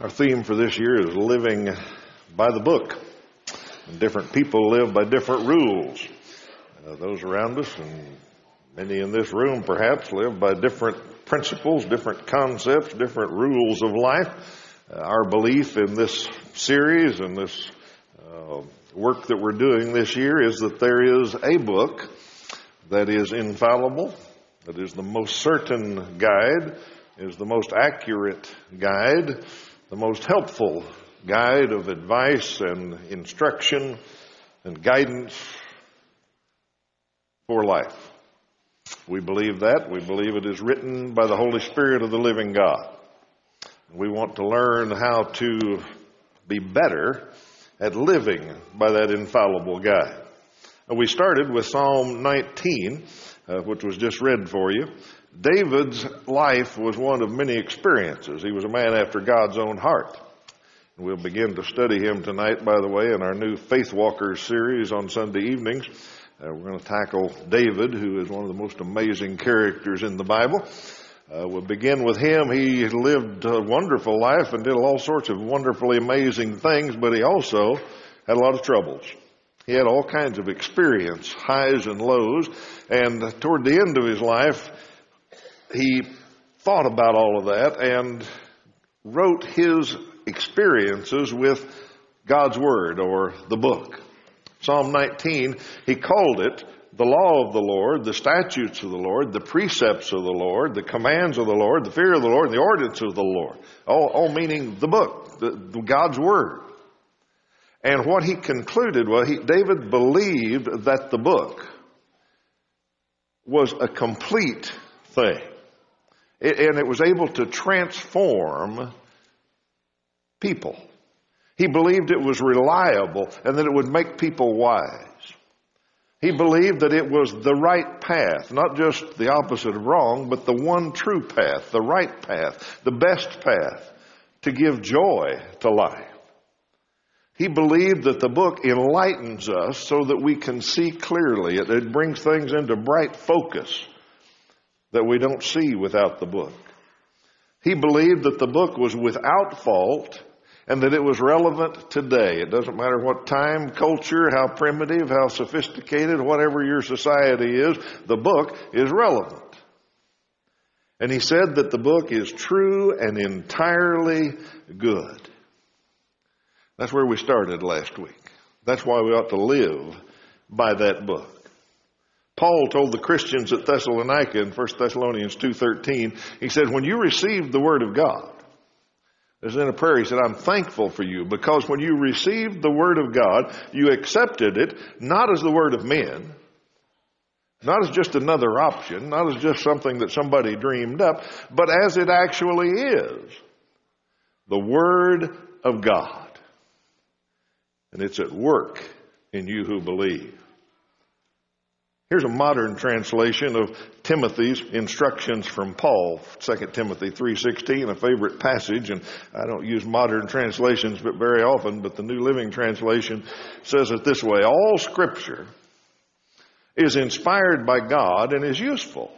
Our theme for this year is living by the book. Different people live by different rules. Uh, those around us and many in this room perhaps live by different principles, different concepts, different rules of life. Uh, our belief in this series and this uh, work that we're doing this year is that there is a book that is infallible, that is the most certain guide, is the most accurate guide, the most helpful guide of advice and instruction and guidance for life. We believe that. We believe it is written by the Holy Spirit of the living God. We want to learn how to be better at living by that infallible guide. We started with Psalm 19, uh, which was just read for you. David's life was one of many experiences. He was a man after God's own heart. We'll begin to study him tonight, by the way, in our new Faith Walkers series on Sunday evenings. Uh, we're going to tackle David, who is one of the most amazing characters in the Bible. Uh, we'll begin with him. He lived a wonderful life and did all sorts of wonderfully amazing things, but he also had a lot of troubles. He had all kinds of experience, highs and lows, and toward the end of his life, he thought about all of that and wrote his experiences with God's Word or the book. Psalm 19, he called it the law of the Lord, the statutes of the Lord, the precepts of the Lord, the commands of the Lord, the fear of the Lord, and the ordinance of the Lord. All, all meaning the book, the, the God's Word. And what he concluded was he, David believed that the book was a complete thing. It, and it was able to transform people. He believed it was reliable and that it would make people wise. He believed that it was the right path, not just the opposite of wrong, but the one true path, the right path, the best path to give joy to life. He believed that the book enlightens us so that we can see clearly. It, it brings things into bright focus that we don't see without the book. He believed that the book was without fault and that it was relevant today. It doesn't matter what time, culture, how primitive, how sophisticated, whatever your society is, the book is relevant. And he said that the book is true and entirely good. That's where we started last week. That's why we ought to live by that book. Paul told the Christians at Thessalonica in 1 Thessalonians 2.13, he said, when you received the word of God, as in a prayer, he said, I'm thankful for you because when you received the word of God, you accepted it not as the word of men, not as just another option, not as just something that somebody dreamed up, but as it actually is. The word of God and it's at work in you who believe. Here's a modern translation of Timothy's instructions from Paul, 2 Timothy 3:16, a favorite passage and I don't use modern translations but very often, but the New Living Translation says it this way, all scripture is inspired by God and is useful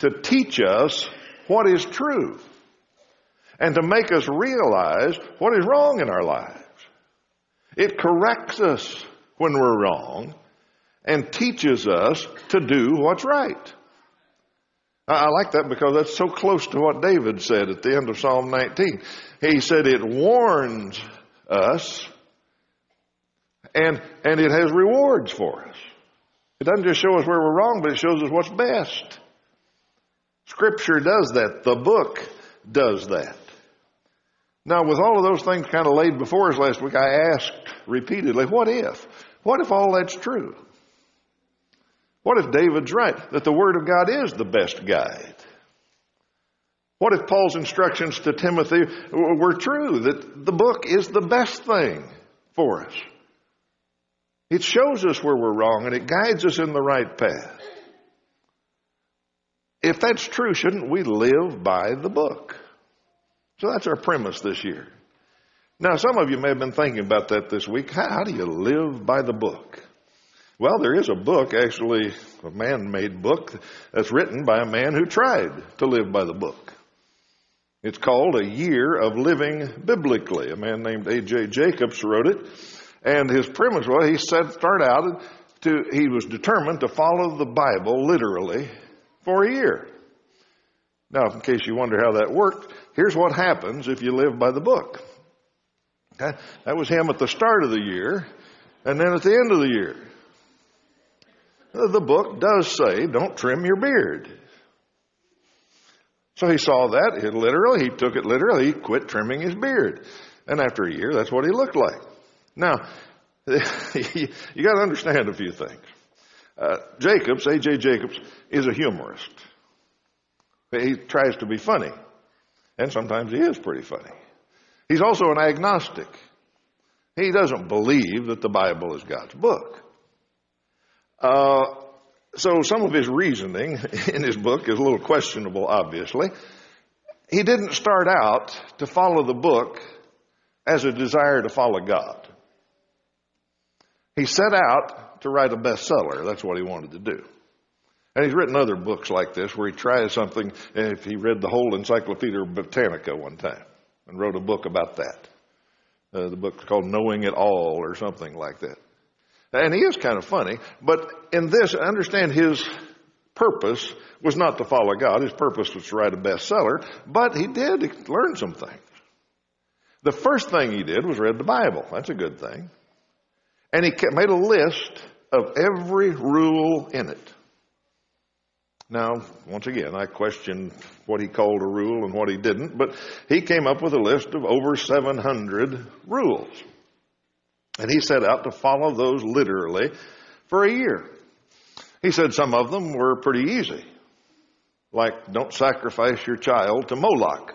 to teach us what is true and to make us realize what is wrong in our lives. It corrects us when we're wrong and teaches us to do what's right. I like that because that's so close to what David said at the end of Psalm 19. He said it warns us and, and it has rewards for us. It doesn't just show us where we're wrong, but it shows us what's best. Scripture does that. The book does that. Now, with all of those things kind of laid before us last week, I asked repeatedly, what if? What if all that's true? What if David's right, that the Word of God is the best guide? What if Paul's instructions to Timothy were true, that the book is the best thing for us? It shows us where we're wrong and it guides us in the right path. If that's true, shouldn't we live by the book? So that's our premise this year. Now, some of you may have been thinking about that this week. How, how do you live by the book? Well, there is a book, actually, a man made book that's written by a man who tried to live by the book. It's called A Year of Living Biblically. A man named A.J. Jacobs wrote it. And his premise was he said, start out to, he was determined to follow the Bible literally for a year. Now, in case you wonder how that worked, here's what happens if you live by the book. Okay? That was him at the start of the year, and then at the end of the year. The book does say, don't trim your beard. So he saw that it literally, he took it literally, he quit trimming his beard. And after a year, that's what he looked like. Now, you got to understand a few things. Uh, Jacobs, A.J. Jacobs, is a humorist. He tries to be funny, and sometimes he is pretty funny. He's also an agnostic. He doesn't believe that the Bible is God's book. Uh, so some of his reasoning in his book is a little questionable, obviously. He didn't start out to follow the book as a desire to follow God. He set out to write a bestseller. That's what he wanted to do. And he's written other books like this where he tries something, if he read the whole Encyclopedia Britannica one time and wrote a book about that. Uh, the book's called Knowing It All or something like that. And he is kind of funny, but in this, I understand his purpose was not to follow God. His purpose was to write a bestseller, but he did learn some things. The first thing he did was read the Bible. That's a good thing. And he made a list of every rule in it. Now, once again, I question what he called a rule and what he didn't, but he came up with a list of over 700 rules. And he set out to follow those literally for a year. He said some of them were pretty easy, like don't sacrifice your child to Moloch.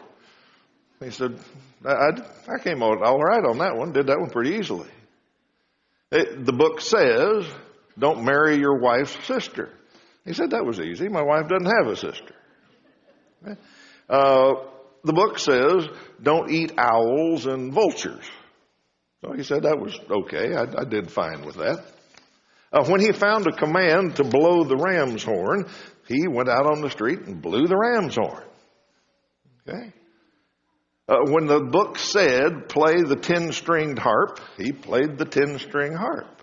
He said, I, I came out all right on that one, did that one pretty easily. It, the book says, don't marry your wife's sister. He said, That was easy. My wife doesn't have a sister. Uh, the book says, Don't eat owls and vultures. So he said that was okay. I, I did fine with that. Uh, when he found a command to blow the ram's horn, he went out on the street and blew the ram's horn. Okay? Uh, when the book said, play the ten stringed harp, he played the ten string harp.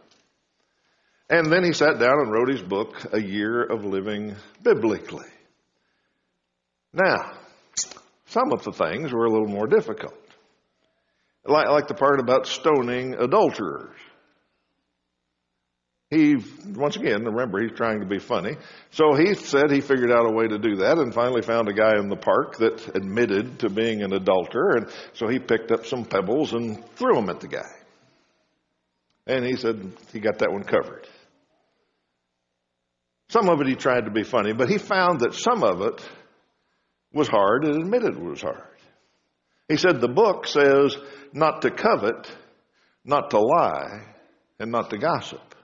And then he sat down and wrote his book, A Year of Living Biblically. Now, some of the things were a little more difficult. Like, like the part about stoning adulterers. He, once again, remember, he's trying to be funny. So he said he figured out a way to do that and finally found a guy in the park that admitted to being an adulterer. And so he picked up some pebbles and threw them at the guy. And he said he got that one covered. Some of it he tried to be funny, but he found that some of it was hard and admitted it was hard. He said the book says not to covet, not to lie, and not to gossip.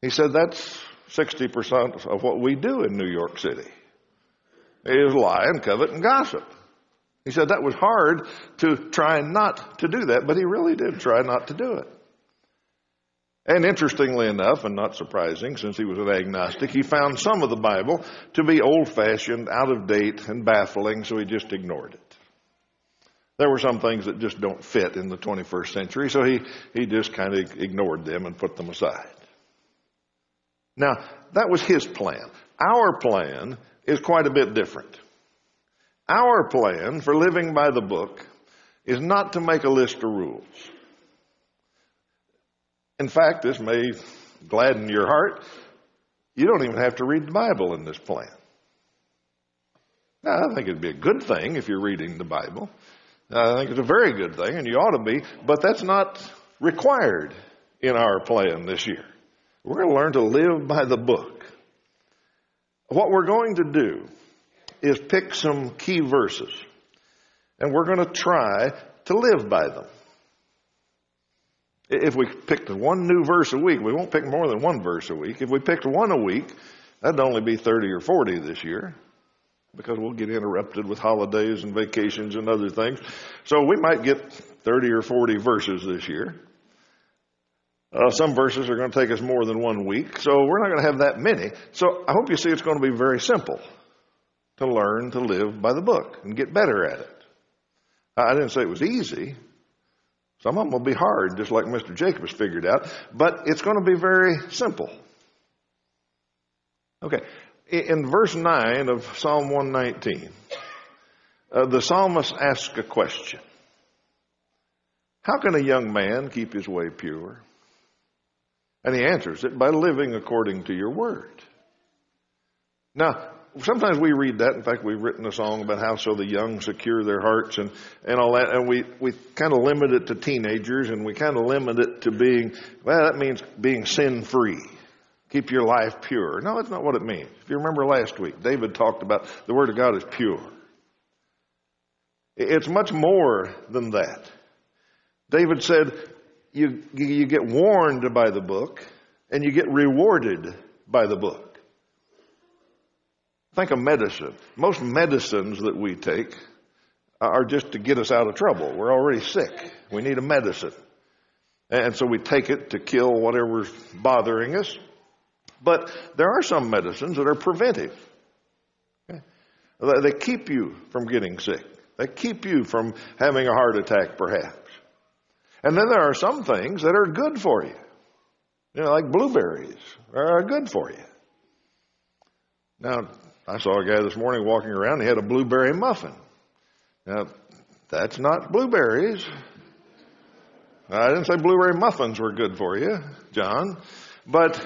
He said that's 60% of what we do in New York City is lie and covet and gossip. He said that was hard to try not to do that, but he really did try not to do it. And interestingly enough, and not surprising since he was an agnostic, he found some of the Bible to be old fashioned, out of date, and baffling, so he just ignored it. There were some things that just don't fit in the 21st century, so he, he just kind of ignored them and put them aside. Now, that was his plan. Our plan is quite a bit different. Our plan for living by the book is not to make a list of rules. In fact, this may gladden your heart. You don't even have to read the Bible in this plan. Now, I think it'd be a good thing if you're reading the Bible. I think it's a very good thing, and you ought to be, but that's not required in our plan this year. We're going to learn to live by the book. What we're going to do is pick some key verses, and we're going to try to live by them. If we picked one new verse a week, we won't pick more than one verse a week. If we picked one a week, that'd only be 30 or 40 this year because we'll get interrupted with holidays and vacations and other things. So we might get 30 or 40 verses this year. Uh, some verses are going to take us more than one week, so we're not going to have that many. So I hope you see it's going to be very simple to learn to live by the book and get better at it. I didn't say it was easy. Some of them will be hard, just like Mr. Jacobs figured out, but it's going to be very simple. Okay, in verse 9 of Psalm 119, uh, the psalmist asks a question How can a young man keep his way pure? And he answers it by living according to your word. Now, sometimes we read that. In fact, we've written a song about how so the young secure their hearts and, and all that. And we, we kind of limit it to teenagers and we kind of limit it to being, well, that means being sin free. Keep your life pure. No, that's not what it means. If you remember last week, David talked about the Word of God is pure. It's much more than that. David said, you, you get warned by the book and you get rewarded by the book. Think of medicine. Most medicines that we take are just to get us out of trouble. We're already sick. We need a medicine. And so we take it to kill whatever's bothering us. But there are some medicines that are preventive. Okay? They keep you from getting sick. They keep you from having a heart attack, perhaps. And then there are some things that are good for you. You know, like blueberries are good for you. Now, I saw a guy this morning walking around, he had a blueberry muffin. Now, that's not blueberries. I didn't say blueberry muffins were good for you, John, but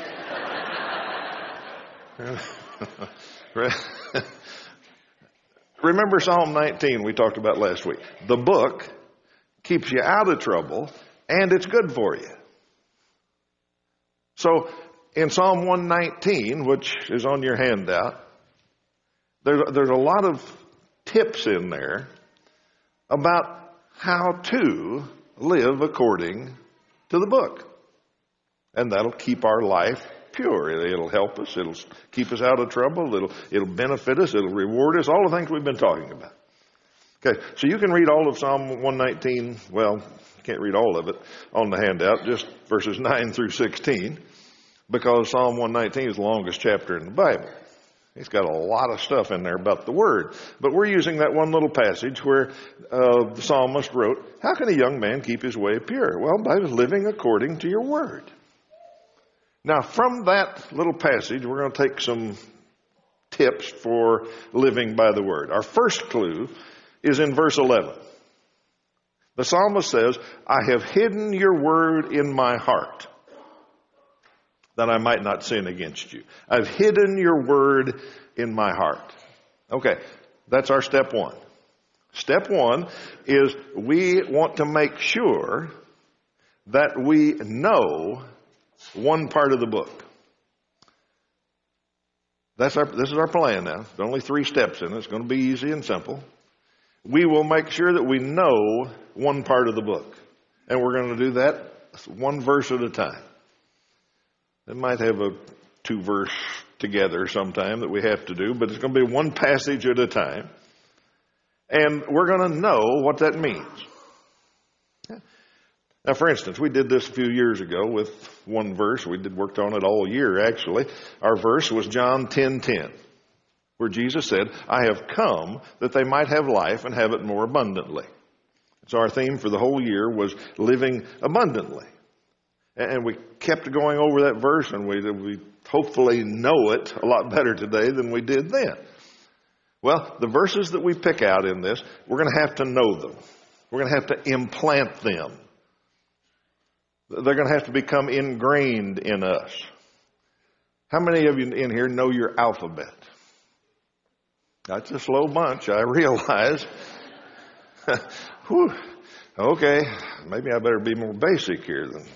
remember Psalm 19 we talked about last week. The book keeps you out of trouble and it's good for you. So in Psalm 119, which is on your handout, there's, there's a lot of tips in there about how to live according to the book. And that'll keep our life pure. It'll help us. It'll keep us out of trouble. It'll, it'll benefit us. It'll reward us. All the things we've been talking about. Okay, so you can read all of Psalm 119. Well, can't read all of it on the handout, just verses 9 through 16, because Psalm 119 is the longest chapter in the Bible. He's got a lot of stuff in there about the Word. But we're using that one little passage where uh, the psalmist wrote, How can a young man keep his way pure? Well, by living according to your Word. Now, from that little passage, we're going to take some tips for living by the Word. Our first clue is in verse 11. The psalmist says, I have hidden your Word in my heart that I might not sin against you. I've hidden your word in my heart. Okay, that's our step one. Step one is we want to make sure that we know one part of the book. That's our, this is our plan now. There's only three steps in it. It's going to be easy and simple. We will make sure that we know one part of the book. And we're going to do that one verse at a time. It might have a two verse together sometime that we have to do, but it's going to be one passage at a time. And we're going to know what that means. Now, for instance, we did this a few years ago with one verse. We did worked on it all year, actually. Our verse was John 10:10, 10, 10, where Jesus said, "I have come that they might have life and have it more abundantly." So our theme for the whole year was living abundantly. And we kept going over that verse, and we, we hopefully know it a lot better today than we did then. Well, the verses that we pick out in this, we're going to have to know them. We're going to have to implant them. They're going to have to become ingrained in us. How many of you in here know your alphabet? That's a slow bunch, I realize. Whew. Okay, maybe I better be more basic here than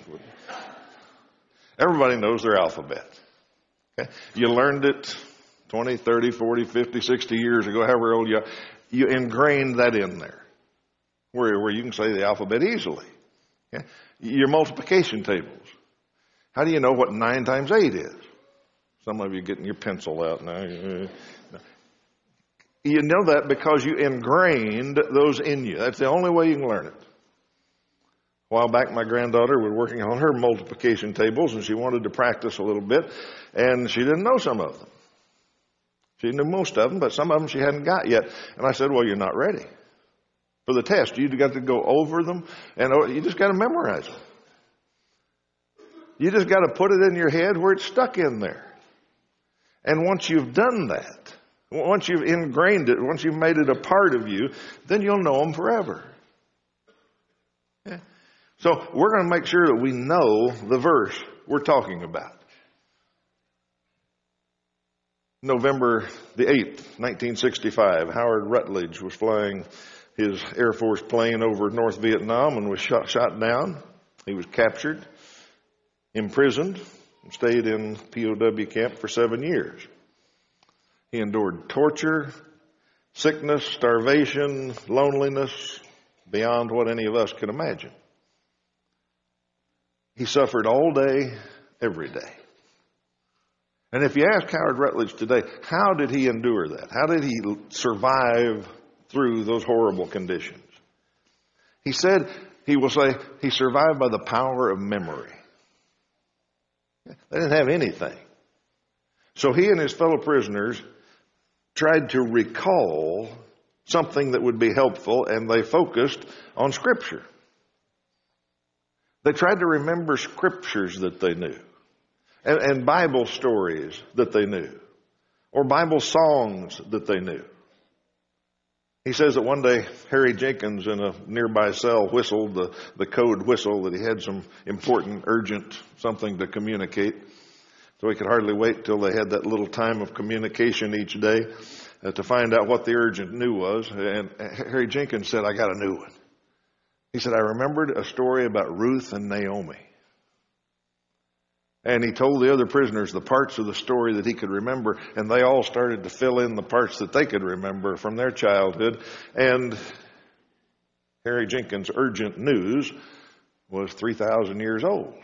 Everybody knows their alphabet. Okay? You learned it 20, 30, 40, 50, 60 years ago, however old you are. You ingrained that in there where, where you can say the alphabet easily. Okay? Your multiplication tables. How do you know what 9 times 8 is? Some of you getting your pencil out now. You know that because you ingrained those in you. That's the only way you can learn it. A while back, my granddaughter was working on her multiplication tables and she wanted to practice a little bit and she didn't know some of them. She knew most of them, but some of them she hadn't got yet. And I said, Well, you're not ready for the test. you've got to go over them, and oh, you just got to memorize them. You just got to put it in your head where it's stuck in there. And once you've done that, once you've ingrained it, once you've made it a part of you, then you'll know them forever. Yeah. So we're going to make sure that we know the verse we're talking about. November the 8th, 1965, Howard Rutledge was flying his Air Force plane over North Vietnam and was shot, shot down. He was captured, imprisoned, stayed in POW camp for seven years. He endured torture, sickness, starvation, loneliness, beyond what any of us can imagine. He suffered all day, every day. And if you ask Howard Rutledge today, how did he endure that? How did he survive through those horrible conditions? He said, he will say, he survived by the power of memory. They didn't have anything. So he and his fellow prisoners tried to recall something that would be helpful, and they focused on Scripture. They tried to remember scriptures that they knew and, and Bible stories that they knew, or Bible songs that they knew. He says that one day Harry Jenkins in a nearby cell whistled the, the code whistle that he had some important, urgent something to communicate. So he could hardly wait till they had that little time of communication each day uh, to find out what the urgent new was. And Harry Jenkins said, I got a new one. He said, I remembered a story about Ruth and Naomi. And he told the other prisoners the parts of the story that he could remember, and they all started to fill in the parts that they could remember from their childhood. And Harry Jenkins' urgent news was 3,000 years old.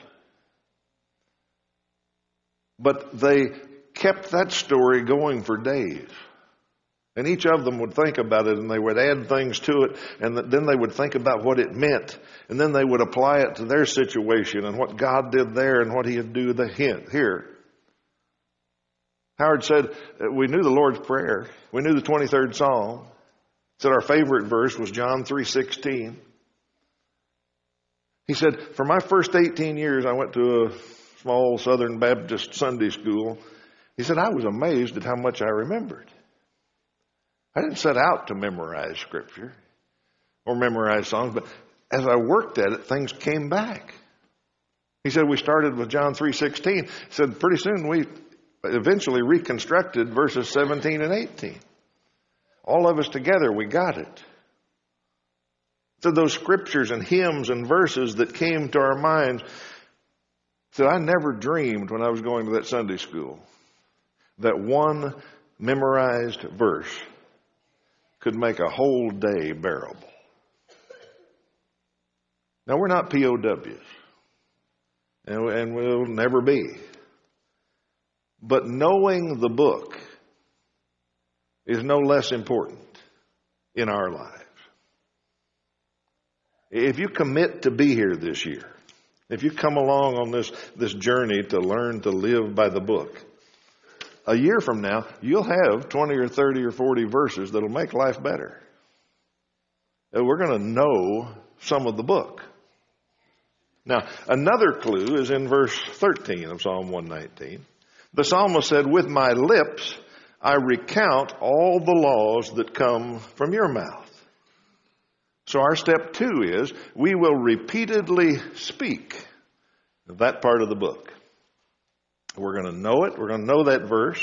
But they kept that story going for days. And each of them would think about it and they would add things to it and then they would think about what it meant and then they would apply it to their situation and what God did there and what he would do the hint here. Howard said, uh, we knew the Lord's Prayer. We knew the 23rd Psalm. Said our favorite verse was John 3.16. He said, for my first 18 years, I went to a small Southern Baptist Sunday school. He said, I was amazed at how much I remembered. I didn't set out to memorize scripture or memorize songs, but as I worked at it, things came back. He said we started with John 3:16. He said pretty soon we eventually reconstructed verses 17 and 18. All of us together, we got it. So those scriptures and hymns and verses that came to our minds, said I never dreamed when I was going to that Sunday school that one memorized verse could make a whole day bearable. Now, we're not POWs, and, we'll never be. But knowing the book is no less important in our lives. If you commit to be here this year, if you come along on this, this journey to learn to live by the book, a year from now, you'll have 20 or 30 or 40 verses that'll make life better. And we're going to know some of the book. Now, another clue is in verse 13 of Psalm 119. The psalmist said, With my lips I recount all the laws that come from your mouth. So our step two is we will repeatedly speak that part of the book. We're going to know it. We're going to know that verse.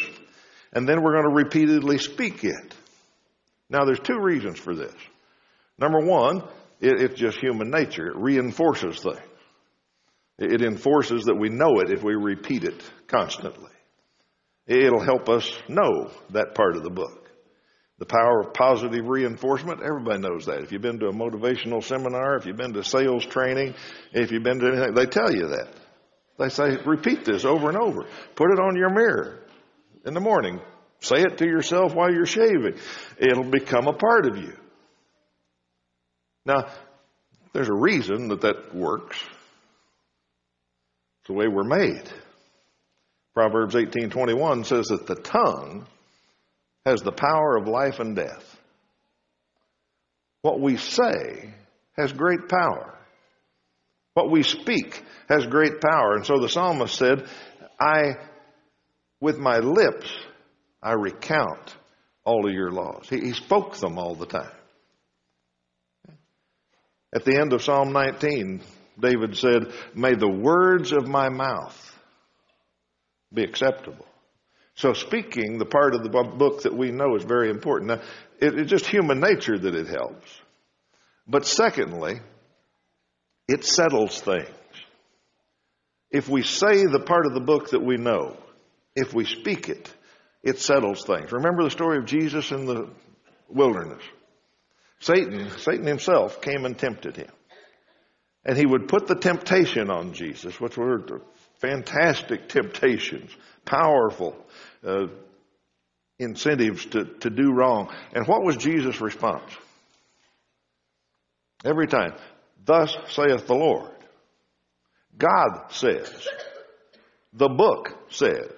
And then we're going to repeatedly speak it. Now, there's two reasons for this. Number one, it, it's just human nature. It reinforces things. It, it enforces that we know it if we repeat it constantly. It'll help us know that part of the book. The power of positive reinforcement, everybody knows that. If you've been to a motivational seminar, if you've been to sales training, if you've been to anything, they tell you that. They say, repeat this over and over. Put it on your mirror in the morning. Say it to yourself while you're shaving. It'll become a part of you. Now, there's a reason that that works. It's the way we're made. Proverbs 18:21 says that the tongue has the power of life and death. What we say has great power. What we speak has great power. And so the psalmist said, I, with my lips, I recount all of your laws. He, he spoke them all the time. At the end of Psalm 19, David said, May the words of my mouth be acceptable. So speaking, the part of the book that we know is very important. Now, it, it's just human nature that it helps. But secondly, it settles things. If we say the part of the book that we know, if we speak it, it settles things. Remember the story of Jesus in the wilderness. Satan, Satan himself came and tempted him. And he would put the temptation on Jesus, which were fantastic temptations, powerful uh, incentives to, to do wrong. And what was Jesus' response? Every time, thus saith the Lord. God says. The book says.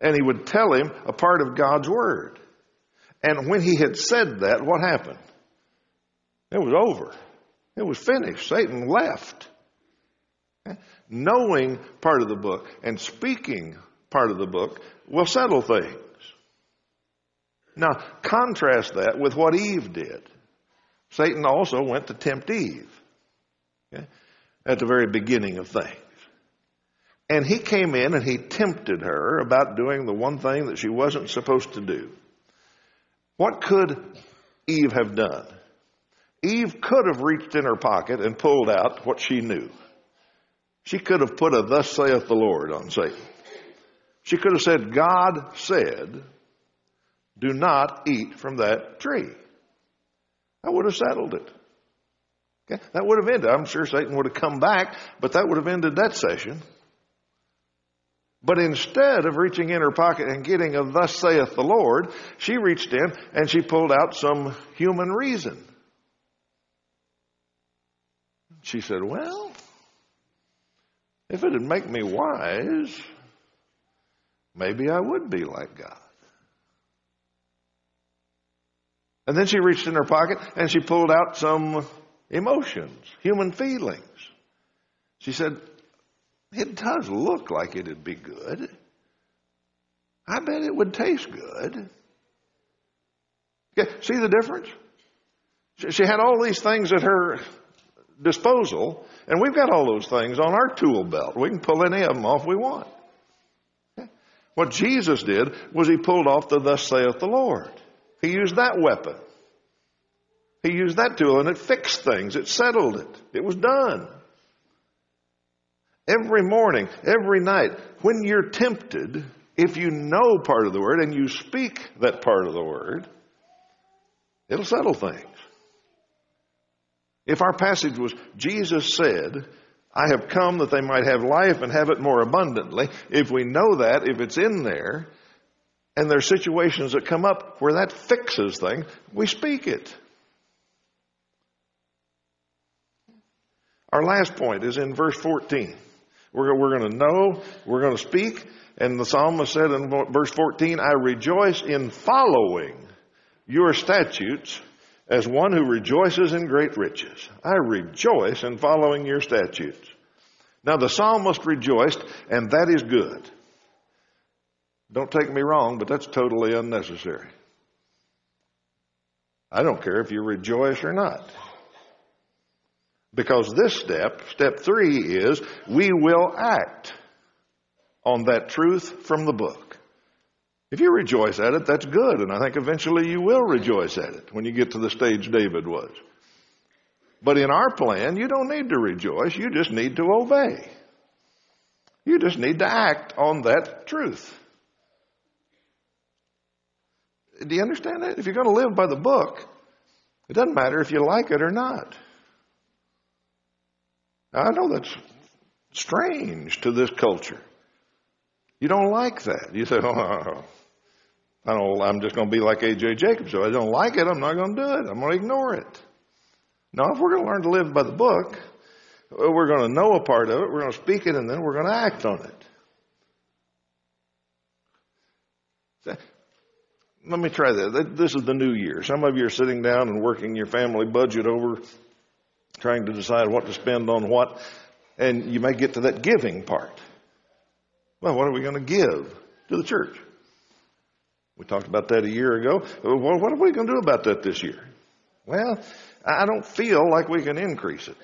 And he would tell him a part of God's word. And when he had said that, what happened? It was over. It was finished. Satan left. Knowing part of the book and speaking part of the book will settle things. Now, contrast that with what Eve did. Satan also went to tempt Eve okay, at the very beginning of things. And he came in and he tempted her about doing the one thing that she wasn't supposed to do. What could Eve have done? Eve could have reached in her pocket and pulled out what she knew. She could have put a thus saith the Lord on Satan. She could have said, God said, do not eat from that tree. That would have settled it. Okay? That would have ended. I'm sure Satan would have come back, but that would have ended that session. But instead of reaching in her pocket and getting a thus saith the Lord, she reached in and she pulled out some human reason. She said, Well, if it'd make me wise, maybe I would be like God. And then she reached in her pocket and she pulled out some emotions, human feelings. She said, It does look like it'd be good. I bet it would taste good. See the difference? She had all these things at her disposal, and we've got all those things on our tool belt. We can pull any of them off we want. What Jesus did was he pulled off the thus saith the Lord. He used that weapon. He used that tool and it fixed things. It settled it. It was done. Every morning, every night, when you're tempted, if you know part of the word and you speak that part of the word, it'll settle things. If our passage was, Jesus said, I have come that they might have life and have it more abundantly, if we know that, if it's in there, and there are situations that come up where that fixes things, we speak it. Our last point is in verse 14. We're, we're going to know, we're going to speak, and the psalmist said in verse 14, I rejoice in following your statutes as one who rejoices in great riches. I rejoice in following your statutes. Now the psalmist rejoiced, and that is good. Don't take me wrong, but that's totally unnecessary. I don't care if you rejoice or not. Because this step, step three, is we will act on that truth from the book. If you rejoice at it, that's good, and I think eventually you will rejoice at it when you get to the stage David was. But in our plan, you don't need to rejoice, you just need to obey. You just need to act on that truth. Do you understand that? If you're going to live by the book, it doesn't matter if you like it or not. Now, I know that's strange to this culture. You don't like that. You say, oh, I don't, I'm just going to be like A.J. Jacobs. So I don't like it, I'm not going to do it. I'm going to ignore it. Now, if we're going to learn to live by the book, we're going to know a part of it, we're going to speak it, and then we're going to act on it. Let me try that. This is the new year. Some of you are sitting down and working your family budget over, trying to decide what to spend on what, and you may get to that giving part. Well, what are we going to give to the church? We talked about that a year ago. Well, what are we going to do about that this year? Well, I don't feel like we can increase it.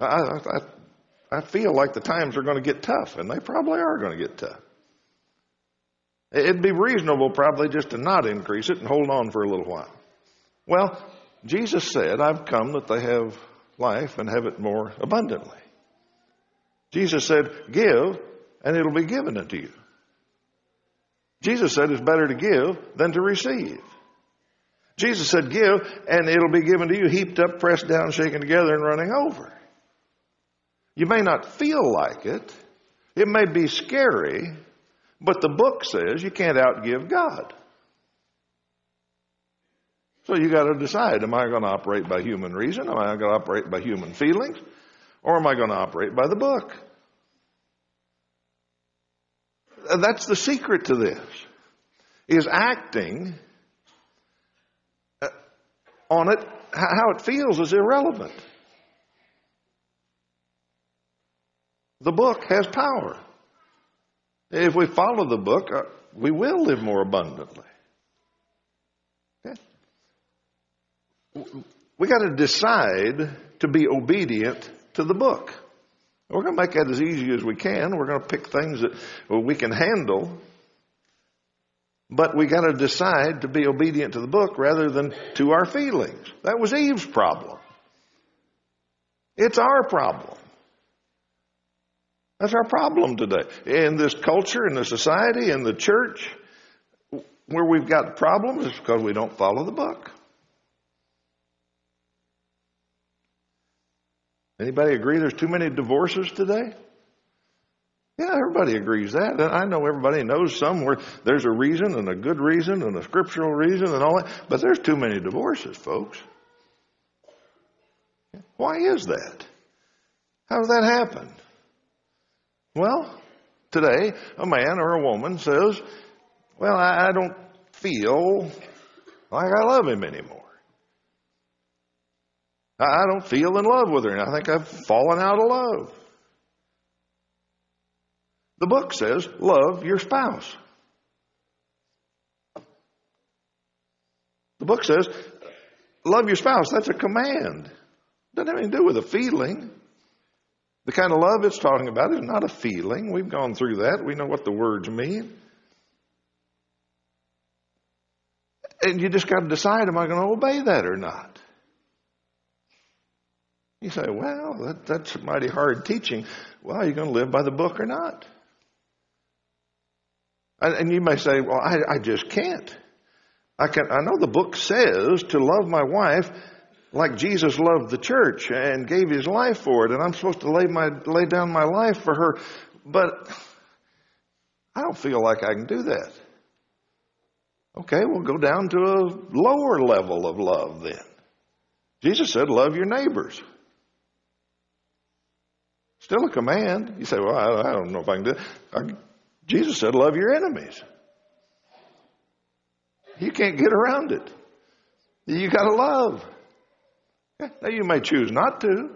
I, I, I feel like the times are going to get tough, and they probably are going to get tough. It'd be reasonable probably just to not increase it and hold on for a little while. Well, Jesus said, I've come that they have life and have it more abundantly. Jesus said, Give, and it'll be given unto you. Jesus said it's better to give than to receive. Jesus said, Give, and it'll be given to you, heaped up, pressed down, shaken together, and running over. You may not feel like it. It may be scary, but the book says you can't outgive God. So you got to decide, am I going to operate by human reason? Am I going to operate by human feelings? Or am I going to operate by the book? That's the secret to this. Is acting uh, on it, how it feels is irrelevant. The book has power. If we follow the book, uh, we will live more abundantly. We got to decide to be obedient to the book. We're going to make that as easy as we can. We're going to pick things that we can handle. But we got to decide to be obedient to the book rather than to our feelings. That was Eve's problem. It's our problem. That's our problem today. In this culture, in the society, in the church, where we've got problems is because we don't follow the book. Anybody agree there's too many divorces today? Yeah, everybody agrees that. I know everybody knows somewhere there's a reason and a good reason and a scriptural reason and all that, but there's too many divorces, folks. Why is that? How does that happen? Well, today, a man or a woman says, Well, I, don't feel like I love him anymore. I don't feel in love with her, and I think I've fallen out of love. The book says, Love your spouse. The book says, Love your spouse. That's a command. Doesn't have anything to do with a feeling. The kind of love it's talking about is not a feeling. We've gone through that. We know what the words mean. And you just got to decide am I going to obey that or not? You say, well, that, that's mighty hard teaching. Well, are you going to live by the book or not? And, you may say, well, I, I just can't. I can. I know the book says to love my wife like Jesus loved the church and gave his life for it, and I'm supposed to lay my lay down my life for her, but I don't feel like I can do that. Okay, we'll go down to a lower level of love then. Jesus said, Love your neighbors. Still a command. You say, Well, I, I don't know if I can do it. Jesus said, Love your enemies. You can't get around it. You got to love. Now you may choose not to.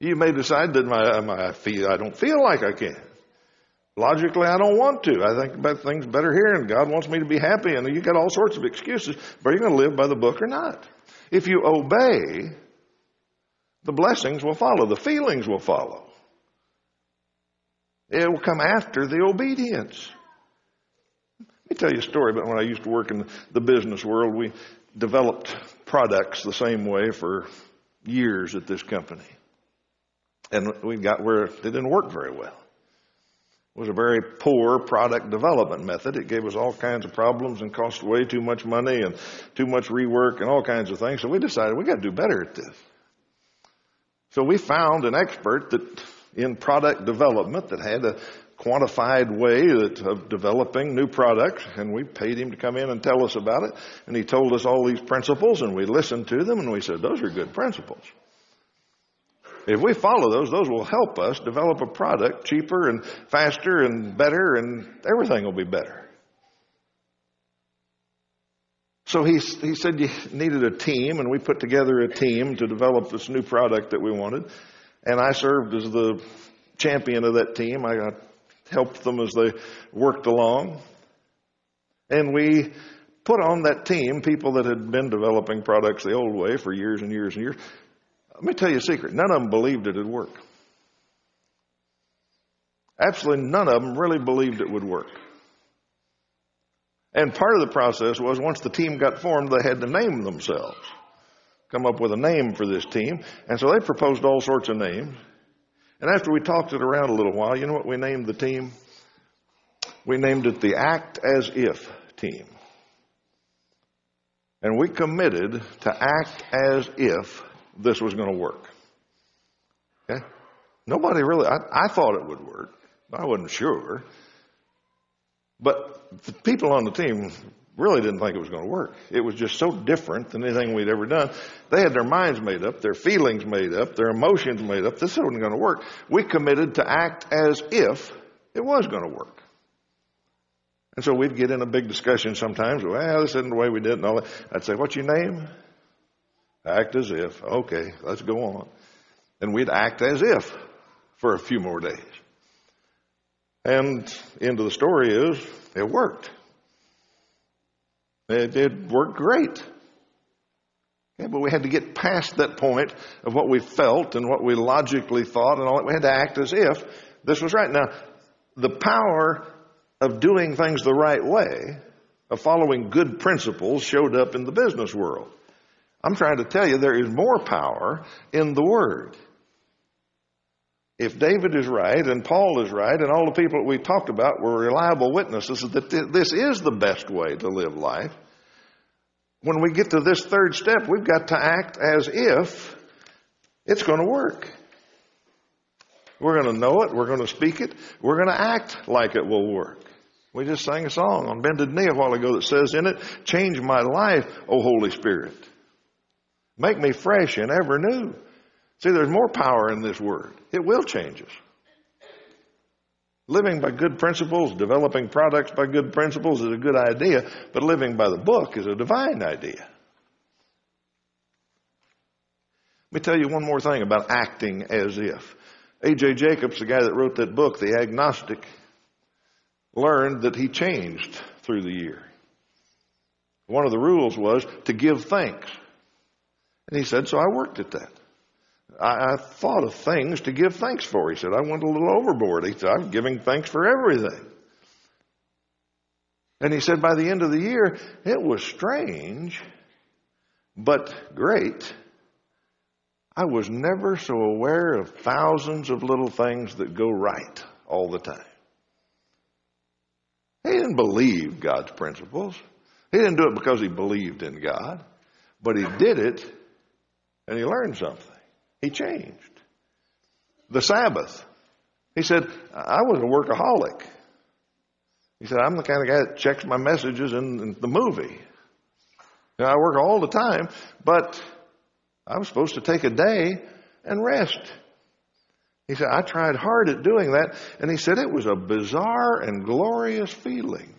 You may decide that my, my feel, I don't feel like I can. Logically, I don't want to. I think about things better here, and God wants me to be happy, and you got all sorts of excuses. But are you going to live by the book or not? If you obey, the blessings will follow, the feelings will follow. It will come after the obedience. Let me tell you a story about when I used to work in the business world. We developed products the same way for years at this company. And we got where it didn't work very well. It was a very poor product development method. It gave us all kinds of problems and cost way too much money and too much rework and all kinds of things. So we decided we got to do better at this. So we found an expert that in product development that had a quantified way of developing new products, and we paid him to come in and tell us about it. And he told us all these principles, and we listened to them, and we said, Those are good principles. If we follow those, those will help us develop a product cheaper and faster and better, and everything will be better. So he, he said you needed a team, and we put together a team to develop this new product that we wanted. And I served as the champion of that team. I helped them as they worked along. And we put on that team people that had been developing products the old way for years and years and years. Let me tell you a secret. None of them believed it would work. Absolutely none of them really believed it would work. And part of the process was once the team got formed, they had to name themselves, come up with a name for this team. And so they proposed all sorts of names. And after we talked it around a little while, you know what we named the team? We named it the Act as If team. And we committed to act as if this was going to work. Okay? Nobody really, I, I thought it would work. I wasn't sure. But the people on the team really didn't think it was going to work. It was just so different than anything we'd ever done. They had their minds made up, their feelings made up, their emotions made up. This wasn't going to work. We committed to act as if it was going to work. And so we'd get in a big discussion sometimes. Well, this isn't the way we did it and all that. I'd say, what's your name? Act as if. Okay, let's go on. And we'd act as if for a few more days. And end of the story is it worked. It did work great. Okay, but we had to get past that point of what we felt and what we logically thought and all that. We had to act as if this was right. Now, the power of doing things the right way, of following good principles, showed up in the business world. I'm trying to tell you there is more power in the Word. If David is right and Paul is right and all the people that we talked about were reliable witnesses that this is the best way to live life, when we get to this third step, we've got to act as if it's going to work. We're going to know it. We're going to speak it. We're going to act like it will work. We just sang a song on Bended Knee a while ago that says in it, Change my life, O Holy Spirit. Make me fresh and ever new. See, there's more power in this word. It will change us. Living by good principles, developing products by good principles is a good idea, but living by the book is a divine idea. Let me tell you one more thing about acting as if. A.J. Jacobs, the guy that wrote that book, The Agnostic, learned that he changed through the year. One of the rules was to give thanks. And he said, so I worked at that. I, I, thought of things to give thanks for. He said, I went a little overboard. He said, I'm giving thanks for everything. And he said, by the end of the year, it was strange, but great. I was never so aware of thousands of little things that go right all the time. He didn't believe God's principles. He didn't do it because he believed in God, but he did it and he learned something. He changed. The Sabbath. He said, I was a workaholic. He said, I'm the kind of guy that checks my messages in, in the movie. You know, I work all the time, but I was supposed to take a day and rest. He said, I tried hard at doing that, and he said it was a bizarre and glorious feeling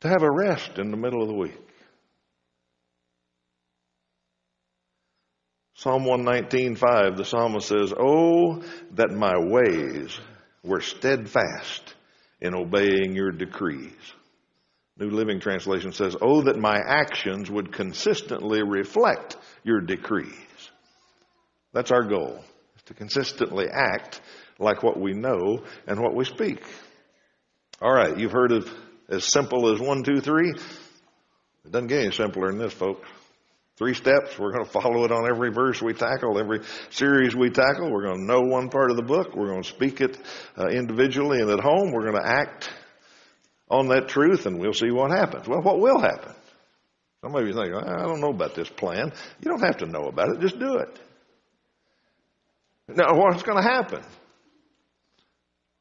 to have a rest in the middle of the week. Psalm 119.5, the psalmist says, Oh, that my ways were steadfast in obeying your decrees. New Living Translation says, Oh, that my actions would consistently reflect your decrees. That's our goal, is to consistently act like what we know and what we speak. All right, you've heard of as simple as one, two, three. It doesn't get any simpler than this, folks. Three steps. We're going to follow it on every verse we tackle, every series we tackle. We're going to know one part of the book. We're going to speak it uh, individually and at home. We're going to act on that truth and we'll see what happens. Well, what will happen? Some of you think, I don't know about this plan. You don't have to know about it. Just do it. Now, what's going to happen?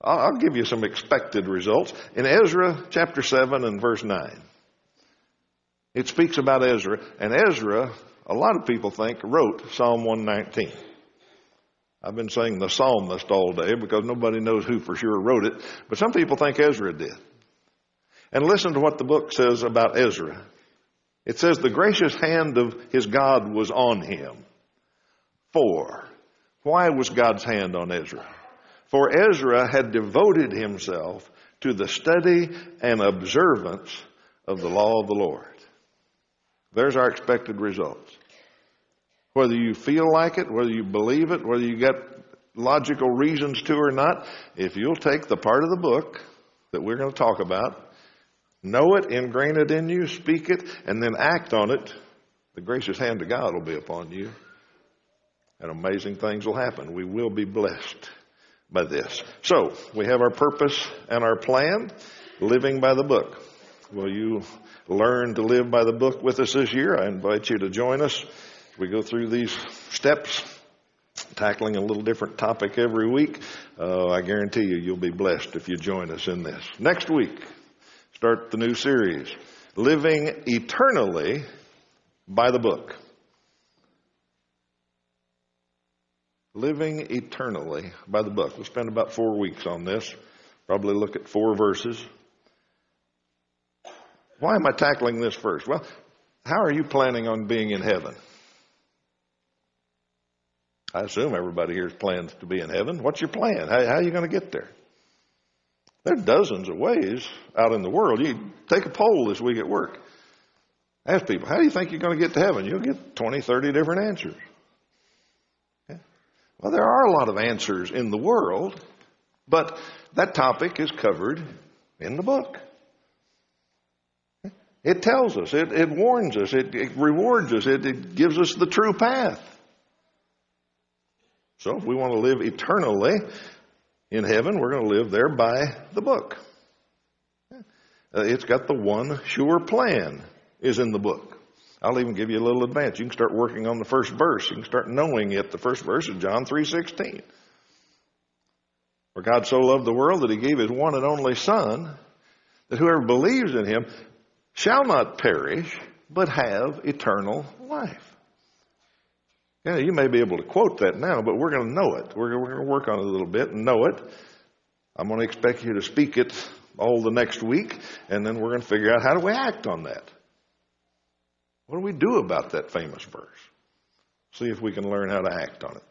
I'll give you some expected results. In Ezra chapter 7 and verse 9, it speaks about Ezra, and Ezra, a lot of people think, wrote Psalm 119. I've been saying the psalmist all day because nobody knows who for sure wrote it, but some people think Ezra did. And listen to what the book says about Ezra It says the gracious hand of his God was on him. For, why was God's hand on Ezra? For Ezra had devoted himself to the study and observance of the law of the Lord. There's our expected results. Whether you feel like it, whether you believe it, whether you get logical reasons to or not, if you'll take the part of the book that we're going to talk about, know it, ingrain it in you, speak it, and then act on it, the gracious hand of God will be upon you. And amazing things will happen. We will be blessed by this. So, we have our purpose and our plan, living by the book. Will you learn to live by the book with us this year? I invite you to join us. We go through these steps, tackling a little different topic every week. Uh, I guarantee you, you'll be blessed if you join us in this. Next week, start the new series, Living Eternally by the Book. Living Eternally by the Book. We'll spend about four weeks on this, probably look at four verses. Why am I tackling this first? Well, how are you planning on being in heaven? I assume everybody here plans to be in heaven. What's your plan? How, how are you going to get there? There are dozens of ways out in the world. You take a poll this week at work. Ask people, how do you think you're going to get to heaven? You'll get 20, 30 different answers. Well, there are a lot of answers in the world, but that topic is covered in the book. It tells us, it, it warns us, it, it rewards us, it, it gives us the true path. So if we want to live eternally in heaven, we're going to live there by the book. Uh, it's got the one sure plan is in the book. I'll even give you a little advance. You can start working on the first verse. You can start knowing it. The first verse is John 3:16. For God so loved the world that he gave his one and only son that whoever believes in him shall not perish, but have eternal life. Yeah, you may be able to quote that now, but we're going to know it. We're, we're going to work on it a little bit and know it. I'm going to expect you to speak it all the next week, and then we're going to figure out how do we act on that. What do we do about that famous verse? See if we can learn how to act on it.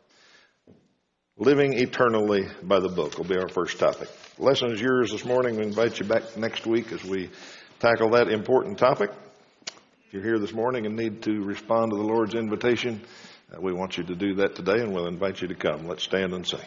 Living eternally by the book will be our first topic. Lesson is yours this morning. We invite you back next week as we tackle that important topic. If you're here this morning and need to respond to the Lord's invitation, uh, we want you to do that today and we'll invite you to come. Let's stand and sing.